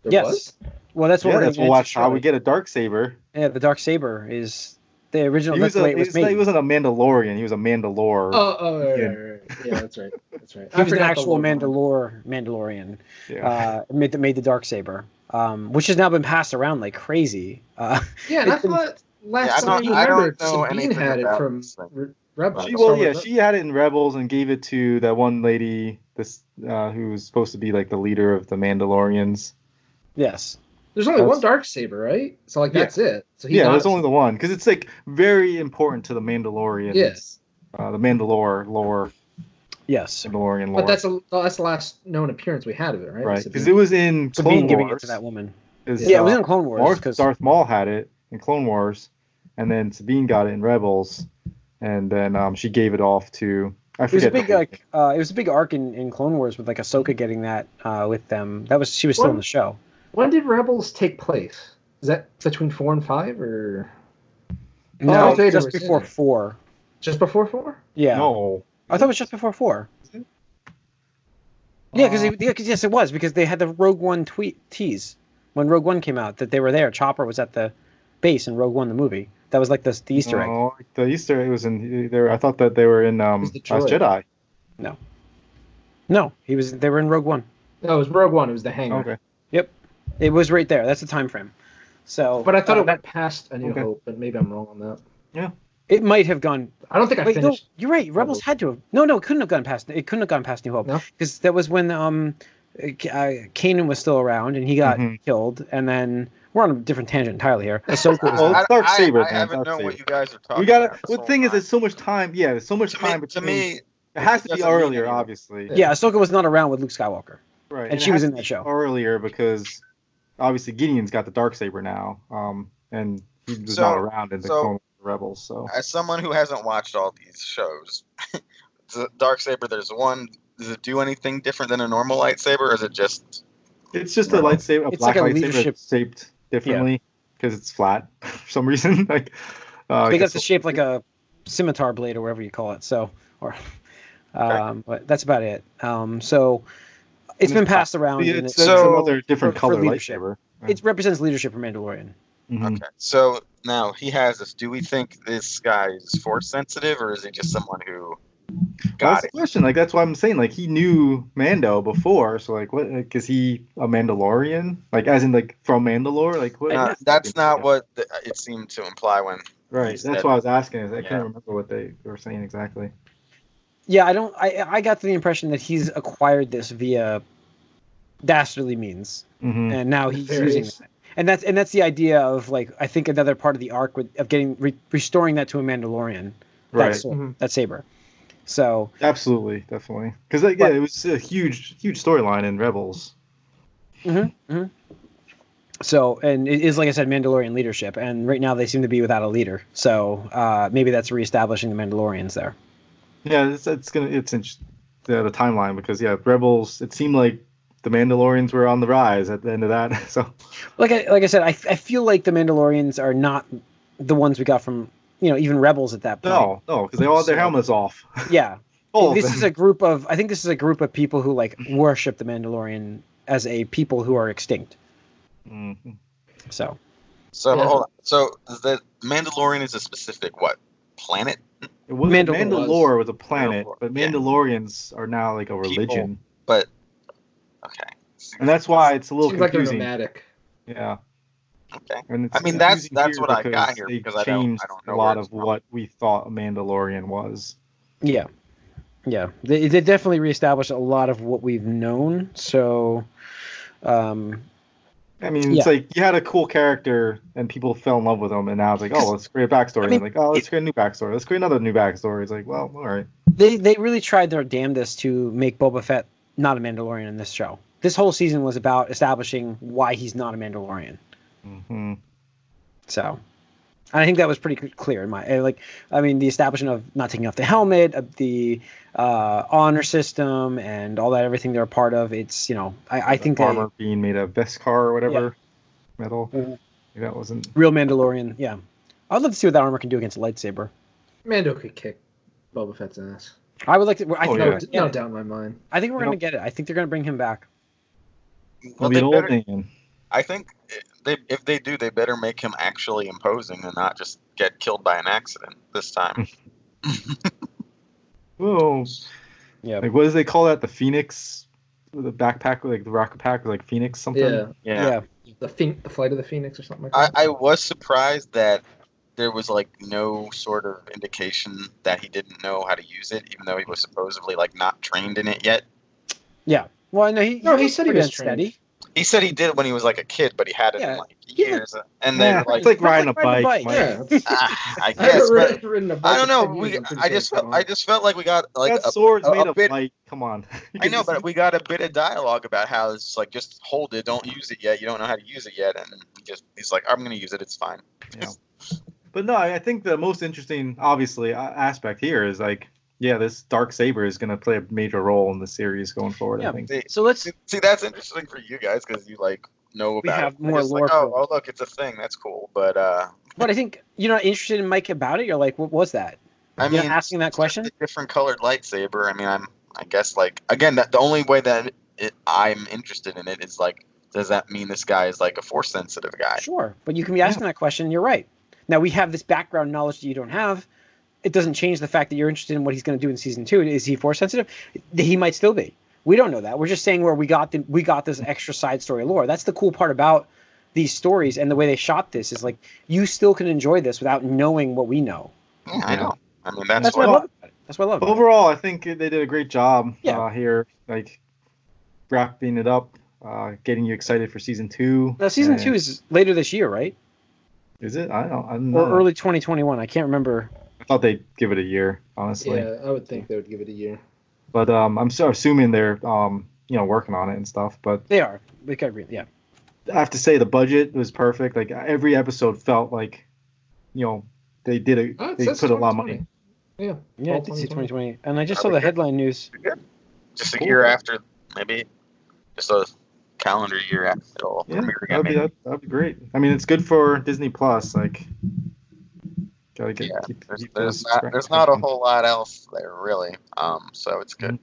Speaker 3: There
Speaker 1: yes.
Speaker 3: was?
Speaker 1: Well, that's what
Speaker 2: yeah,
Speaker 1: we're
Speaker 2: that's
Speaker 1: going
Speaker 2: what
Speaker 1: to
Speaker 2: watch how we get a dark saber.
Speaker 1: Yeah, the dark saber is the original.
Speaker 2: He was a,
Speaker 1: was
Speaker 2: he wasn't a Mandalorian. He was a Mandalore.
Speaker 3: Oh, oh, right,
Speaker 2: Yeah.
Speaker 3: right, right. yeah, that's right. That's right.
Speaker 1: he
Speaker 3: I
Speaker 1: was an actual
Speaker 3: one.
Speaker 1: Mandalore Mandalorian.
Speaker 2: yeah.
Speaker 1: Uh, made the made the dark saber, um, which has now been passed around like crazy. Uh,
Speaker 3: Yeah, and I
Speaker 1: been-
Speaker 3: thought last
Speaker 4: Yeah, I
Speaker 3: time
Speaker 4: don't-
Speaker 3: I
Speaker 4: I
Speaker 3: remember
Speaker 4: know
Speaker 3: Sabine had it from. Re- Rebels.
Speaker 2: she, well, yeah, she had it in Rebels and gave it to that one lady, this uh, who was supposed to be like the leader of the Mandalorians.
Speaker 1: yes.
Speaker 3: There's only
Speaker 2: That's-
Speaker 3: one dark saber, right? So like
Speaker 2: Yeah.
Speaker 3: that's it. So he
Speaker 2: yeah, there's
Speaker 3: it.
Speaker 2: only the one because it's like very important to the Mandalorian.
Speaker 3: Yes.
Speaker 2: Uh, the Mandalore lore,
Speaker 1: Yes.
Speaker 2: Mandalorian lore.
Speaker 3: But that's a that's the last known appearance we had of it, right?
Speaker 2: right because it was in Clone Wars.
Speaker 1: Sabine
Speaker 2: Clone
Speaker 1: giving it to that woman.
Speaker 2: is,
Speaker 1: Yeah, it was
Speaker 2: uh,
Speaker 1: in Clone Wars
Speaker 2: Darth,
Speaker 1: because
Speaker 2: Darth Maul had it in Clone Wars, and then Sabine got it in Rebels, and then um, she gave it off to I
Speaker 1: it was a big like uh, it was a big arc in, in Clone Wars with like Ahsoka getting that uh, with them. That was she was still
Speaker 3: What?
Speaker 1: in the show.
Speaker 3: When did Rebels take place? Is that between four and five, or
Speaker 1: No,
Speaker 3: Darth Vader
Speaker 1: just
Speaker 3: was
Speaker 1: before
Speaker 3: it.
Speaker 1: four.
Speaker 3: just before four?
Speaker 1: Yeah.
Speaker 2: No,
Speaker 1: I thought it was just before four. Yeah, because
Speaker 3: Uh,
Speaker 1: yeah, 'cause yes, it was because they had the Rogue One tweet tease when Rogue One came out that they were there. Chopper was at the base in Rogue One the movie. That was like the, the Easter egg.
Speaker 2: Oh, the Easter egg was in there. I thought that they were in um
Speaker 3: the
Speaker 2: Last. Jedi.
Speaker 1: No, No, he was. They were in Rogue One.
Speaker 3: No, it was Rogue One. It was the hangar.
Speaker 2: Okay.
Speaker 1: It was right there. That's the time frame. So,
Speaker 3: But I thought
Speaker 1: uh,
Speaker 3: it went past A New
Speaker 2: Okay.
Speaker 3: Hope, but maybe I'm wrong on that. Yeah.
Speaker 1: It might have gone.
Speaker 3: I don't think I
Speaker 1: Wait, no,
Speaker 3: finished.
Speaker 1: you're right. Rebels
Speaker 3: Rebels.
Speaker 1: had to have. No, no, it couldn't have gone past. It couldn't have gone past New Hope
Speaker 3: No?
Speaker 1: because that was when um, uh, Kanan was still around and he got
Speaker 2: Mhm.
Speaker 1: killed, and then we're on a different tangent entirely here. Ahsoka was
Speaker 2: Well,
Speaker 4: I,
Speaker 2: Dark
Speaker 4: I-
Speaker 2: Saber,
Speaker 4: I,
Speaker 2: man,
Speaker 4: haven't
Speaker 2: Dark
Speaker 4: known what you guys are talking
Speaker 2: We gotta.
Speaker 4: about.
Speaker 2: The thing
Speaker 4: whole
Speaker 2: is, there's so much time. Yeah, there's so much
Speaker 4: time.
Speaker 2: time
Speaker 4: to
Speaker 2: between.
Speaker 4: me,
Speaker 2: it has to be earlier, obviously.
Speaker 1: yeah, Ahsoka was not around with Luke Skywalker.
Speaker 2: Right.
Speaker 1: And
Speaker 2: it
Speaker 1: she was in that show.
Speaker 2: earlier because obviously Gideon's got the dark saber now, um, and he was
Speaker 4: So-
Speaker 2: not around in the
Speaker 4: so-
Speaker 2: Clone Wars Rebels. So
Speaker 4: as someone who hasn't watched all these shows, the dark saber. There's one. Does it do anything different than a normal lightsaber, or is it just?
Speaker 2: it's just a lightsaber, a
Speaker 1: it's
Speaker 2: black
Speaker 1: like a
Speaker 2: lightsaber
Speaker 1: leadership-
Speaker 2: that's shaped differently because it's flat for some reason. like, uh,
Speaker 1: they got
Speaker 2: guess-
Speaker 1: the shape like a scimitar blade or whatever you call it. So, or, um, but that's about it. Um, so it's
Speaker 2: And
Speaker 1: been passed around. and
Speaker 2: it's,
Speaker 1: it,
Speaker 2: it's
Speaker 4: So-
Speaker 2: another different
Speaker 1: for- for
Speaker 2: color
Speaker 1: leadership.
Speaker 2: lightsaber.
Speaker 1: it represents leadership for Mandalorian.
Speaker 2: Mhm.
Speaker 4: Okay. So now he has this. Do we think this guy is force sensitive, or is he just someone who
Speaker 2: That's
Speaker 4: got
Speaker 2: the
Speaker 4: it?
Speaker 2: question. Like that's why I'm saying like he knew Mando before. So like what? Like, is he a Mandalorian? Like as in like from Mandalore? Like what?
Speaker 4: Uh, that's not what the, it seemed to imply when.
Speaker 2: Right. That's
Speaker 4: said-
Speaker 2: why I was asking. Is I
Speaker 4: Yeah.
Speaker 2: can't remember what they were saying exactly.
Speaker 1: Yeah, I don't. I I got the impression that he's acquired this via dastardly means,
Speaker 2: hmm
Speaker 1: and now he's
Speaker 3: Nefarious.
Speaker 1: using it. And that's and that's the idea of like I think another part of the arc with, of getting re, restoring that to a Mandalorian.
Speaker 2: Right.
Speaker 1: That sword,
Speaker 3: Mhm.
Speaker 1: that saber. So
Speaker 2: Absolutely, definitely. Because yeah,
Speaker 1: But-
Speaker 2: it was a huge, huge storyline in Rebels. Mhm.
Speaker 1: So and it is like I said, Mandalorian leadership, and right now they seem to be without a leader. So uh, maybe that's reestablishing the Mandalorians there.
Speaker 2: Yeah, it's, it's gonna it's in the, the timeline because yeah, Rebels. It seemed like the Mandalorians were on the rise at the end of that. So
Speaker 1: Like I like I said, I I feel like the Mandalorians are not the ones we got from you know even Rebels at that point.
Speaker 2: no, no, because they all had their
Speaker 1: So-
Speaker 2: helmets off.
Speaker 1: Yeah.
Speaker 2: All of
Speaker 1: this
Speaker 2: them.
Speaker 1: is a group of I think this is a group of people who like worship the Mandalorian as a people who are extinct.
Speaker 2: Mhm.
Speaker 1: So
Speaker 4: So
Speaker 3: Yeah.
Speaker 4: hold on. So the Mandalorian is a specific what planet?
Speaker 2: It was
Speaker 1: Mandalore
Speaker 2: Mandalore, was a planet,
Speaker 4: Mandalore,
Speaker 2: but
Speaker 4: yeah.
Speaker 2: Mandalorians are now like a religion,
Speaker 4: But okay.
Speaker 2: and that's why it's a little
Speaker 3: Seems like
Speaker 2: confusing.
Speaker 3: nomadic.
Speaker 2: yeah,
Speaker 4: Okay.
Speaker 2: and
Speaker 4: I mean, that's- that's what I got here
Speaker 2: they
Speaker 4: because I don't- I
Speaker 2: changed
Speaker 4: don't know
Speaker 2: a lot of
Speaker 4: from.
Speaker 2: what we thought a Mandalorian was.
Speaker 1: yeah, yeah, they, they definitely reestablished a lot of what we've known. So, um,
Speaker 2: I mean,
Speaker 1: Yeah.
Speaker 2: it's like you had a cool character and people fell in love with him, and now it's like, oh, let's create a backstory.
Speaker 1: I mean,
Speaker 2: and like, oh, let's create a new backstory. Let's create another new backstory. It's like, well, all right.
Speaker 1: they they really tried their damnedest to make Boba Fett not a Mandalorian in this show. This whole season was about establishing why he's not a Mandalorian.
Speaker 2: hmm
Speaker 1: So, and I think that was pretty clear in my uh, like. I mean, the establishment of not taking off the helmet, of the uh, honor system, and all that everything they're a part of. It's you know, I, I think they,
Speaker 2: armor being made of Beskar or whatever metal.
Speaker 1: Mhm.
Speaker 2: That wasn't.
Speaker 1: real Mandalorian. Yeah, I'd love to see what that armor can do against a lightsaber.
Speaker 3: Mando could kick Boba Fett's ass.
Speaker 1: I would like to. I
Speaker 2: Oh,
Speaker 1: think
Speaker 3: No,
Speaker 1: we're
Speaker 2: yeah.
Speaker 1: gonna
Speaker 3: no
Speaker 1: it.
Speaker 3: doubt in my mind.
Speaker 1: I think we're
Speaker 2: You
Speaker 1: gonna
Speaker 2: know-
Speaker 1: get it. I think they're gonna bring him back.
Speaker 2: Well,
Speaker 4: Well,
Speaker 2: the
Speaker 4: they
Speaker 2: old man.
Speaker 4: I think they if they do, they better make him actually imposing and not just get killed by an accident this time.
Speaker 2: Whoa.
Speaker 1: Yeah.
Speaker 2: Like, what do they call that? The Phoenix, the backpack, like the rocket pack, like Phoenix something.
Speaker 3: Yeah,
Speaker 1: Yeah.
Speaker 3: the Phoen- the flight of the Phoenix or something like
Speaker 4: I,
Speaker 3: that.
Speaker 4: I was surprised that there was like no sort of indication that he didn't know how to use it, even though he was supposedly like not trained in it yet. Yeah.
Speaker 1: Well, no, he.
Speaker 3: No, he
Speaker 1: was
Speaker 3: said he
Speaker 1: pretty
Speaker 3: was trained.
Speaker 1: unsteady.
Speaker 4: He said he did it when he was like a kid, but he had it
Speaker 1: Yeah.
Speaker 4: in like
Speaker 1: He
Speaker 4: years, and then
Speaker 2: Yeah,
Speaker 4: like,
Speaker 2: it's like riding a
Speaker 1: riding a
Speaker 2: bike.
Speaker 1: bike,
Speaker 3: yeah, it's-
Speaker 4: ah, I
Speaker 3: I
Speaker 4: guess,
Speaker 3: haven't
Speaker 4: but
Speaker 3: ridden- ridden a bike
Speaker 4: I don't know. We,
Speaker 3: I'm pretty
Speaker 4: I
Speaker 3: sure
Speaker 4: just felt. I just felt like we got like
Speaker 2: that
Speaker 4: a,
Speaker 2: sword's
Speaker 4: a-
Speaker 2: made
Speaker 4: a
Speaker 2: of
Speaker 4: bit-
Speaker 2: light. Come on.
Speaker 4: I know, but we got a bit of dialogue about how it's like just hold it, don't use it yet. You don't know how to use it yet, and just he's like, I'm gonna use it. It's fine.
Speaker 2: Yeah. But no, I I think the most interesting, obviously, aspect here is like, yeah, this dark saber is going to play a major role in the series going forward.
Speaker 1: Yeah.
Speaker 2: I think.
Speaker 4: See,
Speaker 1: So let's.
Speaker 4: see, see, that's interesting for you guys because you like know about.
Speaker 1: We have
Speaker 4: it.
Speaker 1: More lore
Speaker 4: Like, oh, oh, look, it's a thing. That's cool. But uh,
Speaker 1: But I think you're not interested in Mike about it. You're like, what was that?
Speaker 4: I
Speaker 1: You're
Speaker 4: mean,
Speaker 1: asking that question.
Speaker 4: a different colored lightsaber. I mean, I'm. I guess like again, that the only way that it, I'm interested in it is like, does that mean this guy is like a force sensitive guy?
Speaker 1: Sure, but you can be asking that question. and You're right. Now we have this background knowledge that you don't have. It doesn't change the fact that you're interested in what he's going to do in season two. Is he force sensitive? He might still be. We don't know that. We're just saying where we got the we got this extra side story lore. That's the cool part about these stories and the way they shot this is like you still can enjoy this without knowing what we know.
Speaker 4: Yeah, I know. I mean, that's,
Speaker 1: That's what I love. About it. That's what I love. About it.
Speaker 2: Overall, I think they did a great job
Speaker 1: Yeah.
Speaker 2: uh, here, like wrapping it up, uh, getting you excited for season two.
Speaker 1: Now season
Speaker 2: and-
Speaker 1: two is later this year, right?
Speaker 2: Is it? I don't. I don't
Speaker 1: Or
Speaker 2: know.
Speaker 1: early 2021. I can't remember.
Speaker 2: I thought they'd give it a year, honestly.
Speaker 3: Yeah, I would think they would give it a year.
Speaker 2: But um, I'm so assuming they're um, you know, working on it and stuff. But
Speaker 1: They are. We could agree. Yeah.
Speaker 2: I have to say the budget was perfect. Like every episode felt like, you know, they did a
Speaker 3: Oh, it
Speaker 2: they put a lot of
Speaker 3: 2020.
Speaker 2: money.
Speaker 3: Yeah.
Speaker 1: Yeah, I did see
Speaker 3: 2020.
Speaker 1: 2020, and I just
Speaker 4: That
Speaker 1: saw the
Speaker 4: be-
Speaker 1: headline news.
Speaker 4: Just a
Speaker 2: Cool.
Speaker 4: year after, maybe just a calendar year after it'll
Speaker 2: Yeah, that'd be
Speaker 4: Maybe.
Speaker 2: that, that'd be great. I mean, it's good for Disney Plus. Like, gotta get.
Speaker 4: Yeah,
Speaker 2: keep,
Speaker 4: There's,
Speaker 2: keep
Speaker 4: there's not there's not a whole lot else there really. Um, so it's good.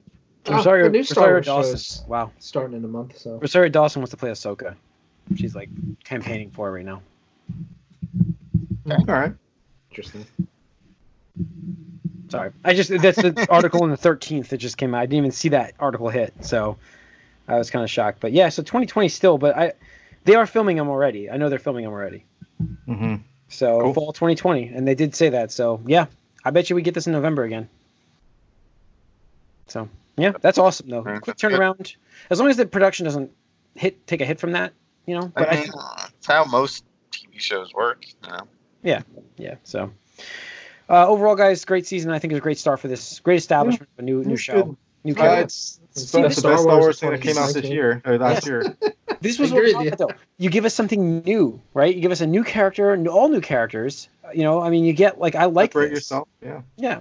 Speaker 3: Oh,
Speaker 1: Rosario,
Speaker 3: the new Star
Speaker 1: Rosario
Speaker 3: Wars
Speaker 1: Dawson.
Speaker 3: show's
Speaker 1: Wow.
Speaker 3: starting in a month, so
Speaker 1: Rosario Dawson wants to play Ahsoka. She's like campaigning for it right now.
Speaker 2: All right.
Speaker 3: interesting.
Speaker 1: Sorry, I just that's the article in the 13th that just came out. I didn't even see that article hit, so I was kind of shocked. But yeah, so 2020 still, but I they are filming them already. I know they're filming them already.
Speaker 2: Mm-hmm.
Speaker 1: So
Speaker 2: Cool.
Speaker 1: fall 2020, and they did say that. So yeah, I bet you we get this in November again. So yeah, that's awesome though.
Speaker 4: Okay,
Speaker 1: Quick
Speaker 4: that's good.
Speaker 1: turnaround. As long as the production doesn't hit take a hit from that, you know. But
Speaker 4: I
Speaker 1: I,
Speaker 4: mean, it's how most TV shows work. You know.
Speaker 1: yeah. So uh, overall, guys, great season. I think it was a great start for this. Great establishment of a new new show.
Speaker 2: good.
Speaker 1: New
Speaker 2: Uh,
Speaker 1: characters.
Speaker 2: it's, it's
Speaker 3: See,
Speaker 2: that's the
Speaker 3: Star
Speaker 2: best Star
Speaker 3: Wars
Speaker 2: Wars thing that came out this year or last
Speaker 1: Yes.
Speaker 2: year.
Speaker 1: This was
Speaker 3: I
Speaker 1: what
Speaker 3: agree
Speaker 1: we
Speaker 3: with
Speaker 1: wanted, though. You give us something new, right? You give us a new character, all new characters. You know, I mean, you get like I like
Speaker 2: Separate
Speaker 1: this.
Speaker 2: yourself. Yeah.
Speaker 1: Yeah.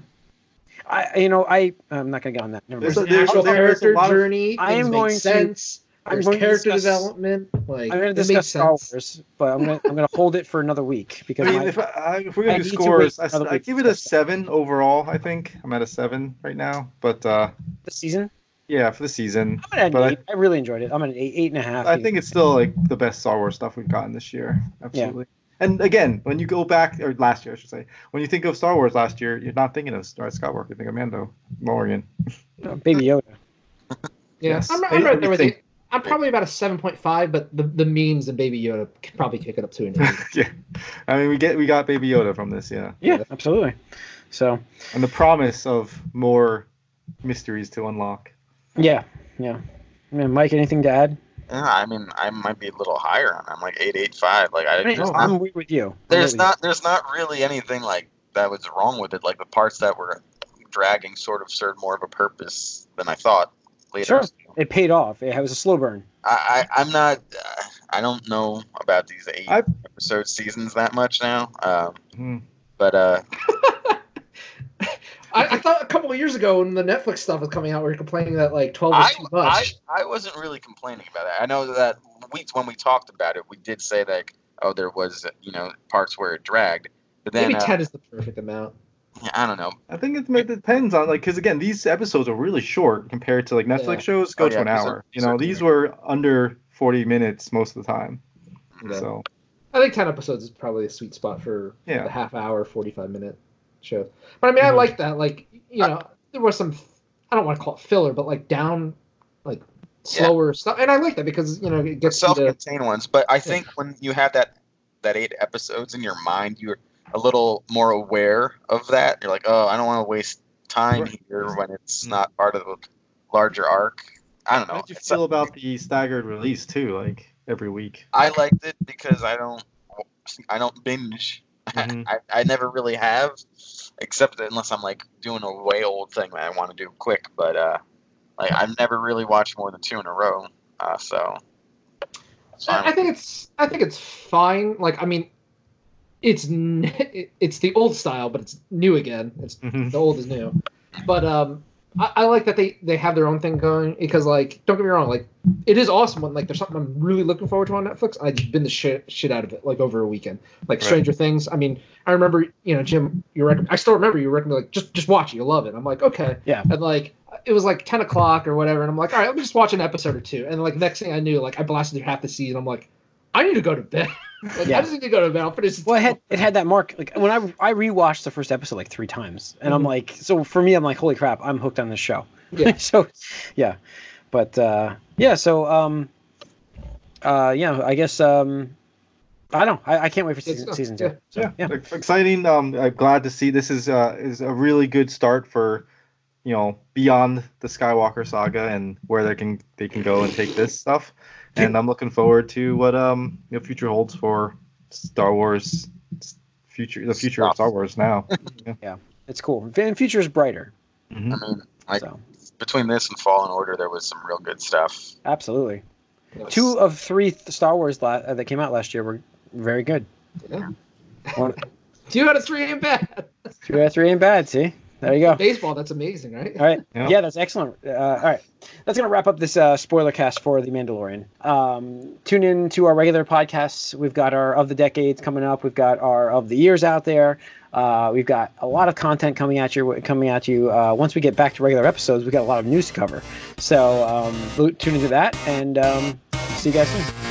Speaker 1: I you know I I'm not gonna get on that. Never
Speaker 2: There's
Speaker 1: mind.
Speaker 2: a- there's-
Speaker 3: actual
Speaker 2: there's a
Speaker 3: character
Speaker 2: lot of-
Speaker 3: journey.
Speaker 1: I am
Speaker 3: things make
Speaker 1: going to-
Speaker 3: sense.
Speaker 1: I'm
Speaker 3: There's
Speaker 1: going to
Speaker 3: character
Speaker 1: discuss-
Speaker 3: development. Like
Speaker 1: I'm going to
Speaker 3: makes
Speaker 1: discuss Star. Wars, but I'm going to I'm going to hold it for another week because
Speaker 2: I mean,
Speaker 1: my-
Speaker 2: if, I, if we're gonna do
Speaker 1: need to
Speaker 2: scores, I, I give it a seven overall. I think I'm at a seven right now, but uh,
Speaker 1: the season,
Speaker 2: yeah, for the season.
Speaker 1: I'm an
Speaker 2: But I-
Speaker 1: eight. I, really enjoyed it. I'm at an eight, eight and a half.
Speaker 2: I think it's still like the best Star Wars stuff we've gotten this year. Absolutely. And again, when you go back or last year, I should say, when you think of Star Wars last year, you're not thinking of Star Skywalker. You think of Mando, Morgan.
Speaker 1: Uh, Baby Yoda.
Speaker 3: Yeah,
Speaker 2: Yes.
Speaker 3: I'm, I'm right there with you. I'm probably about a 7.5, but the, the memes and Baby Yoda could probably kick it up to an 8.
Speaker 2: yeah. I mean, we get we got Baby Yoda from this, yeah,
Speaker 1: Yeah, absolutely. So
Speaker 2: and the promise of more mysteries to unlock.
Speaker 1: Yeah, yeah. Man, Mike, anything to add?
Speaker 4: Yeah, I mean, I might be a little higher on. I'm like eight eight five. Like I,
Speaker 1: I mean,
Speaker 4: there's,
Speaker 1: I'm
Speaker 4: not,
Speaker 1: weird with you. I'm
Speaker 4: there's
Speaker 1: weird
Speaker 4: not there's not really anything like that was wrong with it. Like the parts that were dragging sort of served more of a purpose than I thought later.
Speaker 1: Sure. It paid off. It was a slow burn.
Speaker 4: I, I I'm not. Uh, I don't know about these 8
Speaker 2: I've-
Speaker 4: episode seasons that much now. Um,
Speaker 2: Hmm.
Speaker 4: but uh,
Speaker 3: I, I thought a couple of years ago when the Netflix stuff was coming out, we were complaining that like 12 was
Speaker 4: I,
Speaker 3: too much.
Speaker 4: I I wasn't really complaining about that. I know that we when we talked about it, we did say like, oh there was you know parts where it dragged, but then
Speaker 3: Maybe
Speaker 4: uh,
Speaker 3: 10 is the perfect amount.
Speaker 4: I don't know.
Speaker 2: I think it, it depends on like because again these episodes are really short compared to like Netflix
Speaker 3: Yeah.
Speaker 2: shows go
Speaker 4: Oh,
Speaker 2: to
Speaker 4: yeah,
Speaker 2: an
Speaker 4: these are-
Speaker 2: hour. You know these were under 40 minutes most of the time.
Speaker 3: Yeah.
Speaker 2: So
Speaker 3: I think 10 episodes is probably a sweet spot for
Speaker 2: Yeah.
Speaker 3: the half hour, 45 minute show. But I mean, I
Speaker 2: Mhm.
Speaker 3: like that. Like, you know, there was some, I don't want to call it filler, but like down, like slower stuff. And I like that because, you know, it gets
Speaker 4: self-contained ones, but I think when you have that that eight episodes in your mind, you're a little more aware of that. You're like, oh, I don't want to waste time
Speaker 2: Right.
Speaker 4: here when it's not part of the larger arc. I don't know.
Speaker 2: how did you
Speaker 4: It's-
Speaker 2: feel about the staggered release too? Like every week.
Speaker 4: I liked it because I don't I don't binge.
Speaker 2: Mhm.
Speaker 4: I, I never really have, except unless I'm like doing a way old thing that I want to do quick. But uh, like I've never really watched more than two in a row. Uh, so. so
Speaker 3: I, I think it's, I think it's fine. Like, I mean, it's, n- it's the old style, but it's new again. It's
Speaker 2: Mhm.
Speaker 3: the old is new. But um, I, I like that they they have their own thing going because like don't get me wrong like it is awesome when like there's something I'm really looking forward to on Netflix. I just been the shit shit out of it like over a weekend. Like
Speaker 2: Right.
Speaker 3: Stranger Things. I mean, I remember you know Jim, you recommend. I still remember you recommend like just just watch it. you'll love it. I'm like okay.
Speaker 1: Yeah.
Speaker 3: And like it was like 10 o'clock or whatever, and I'm like all right, let me just watch an episode or two. And like next thing I knew, like I blasted through half the season. I'm like, I need to go to bed. like,
Speaker 1: Yeah.
Speaker 3: I just need to go to bed. I'll finish.
Speaker 1: Well, it had it had that mark. Like when I I rewatched the first episode like three times, and I'm
Speaker 3: Mhm.
Speaker 1: like, so for me, I'm like, holy crap, I'm hooked on this show.
Speaker 3: Yeah.
Speaker 1: so, yeah, but uh, yeah, so um, uh, yeah, I guess um, I don't. I, I can't wait for
Speaker 3: It's-
Speaker 1: season, season two.
Speaker 3: yeah.
Speaker 1: So,
Speaker 2: yeah,
Speaker 1: yeah.
Speaker 2: exciting. Um, I'm glad to see this is uh is a really good start for, you know, beyond the Skywalker saga and where they can they can go and take this stuff. And I'm looking forward to what um the future holds for Star Wars, future the future of Star Wars now. Yeah.
Speaker 1: It's cool. And future is brighter.
Speaker 2: Mhm.
Speaker 4: I mean, like
Speaker 1: so
Speaker 4: between this and Fallen Order, there was some real good stuff.
Speaker 1: absolutely.
Speaker 3: Yes.
Speaker 1: Two of three th- Star Wars la- uh, that came out last year were very good.
Speaker 3: Yeah.
Speaker 1: One,
Speaker 3: Two out of three ain't bad.
Speaker 1: two out of three ain't bad. See, there you go.
Speaker 3: Baseball, that's amazing, right?
Speaker 1: All right.
Speaker 2: Yeah.
Speaker 1: Yeah, that's excellent. Uh, all right. That's going to wrap up this uh, spoiler cast for The Mandalorian. Um, tune in to our regular podcasts. We've got our Of the Decades coming up. We've got our Of the Years out there. Uh, we've got a lot of content coming at you. Coming at you. Uh, once we get back to regular episodes, we've got a lot of news to cover. So um, tune into that and um, see you guys soon.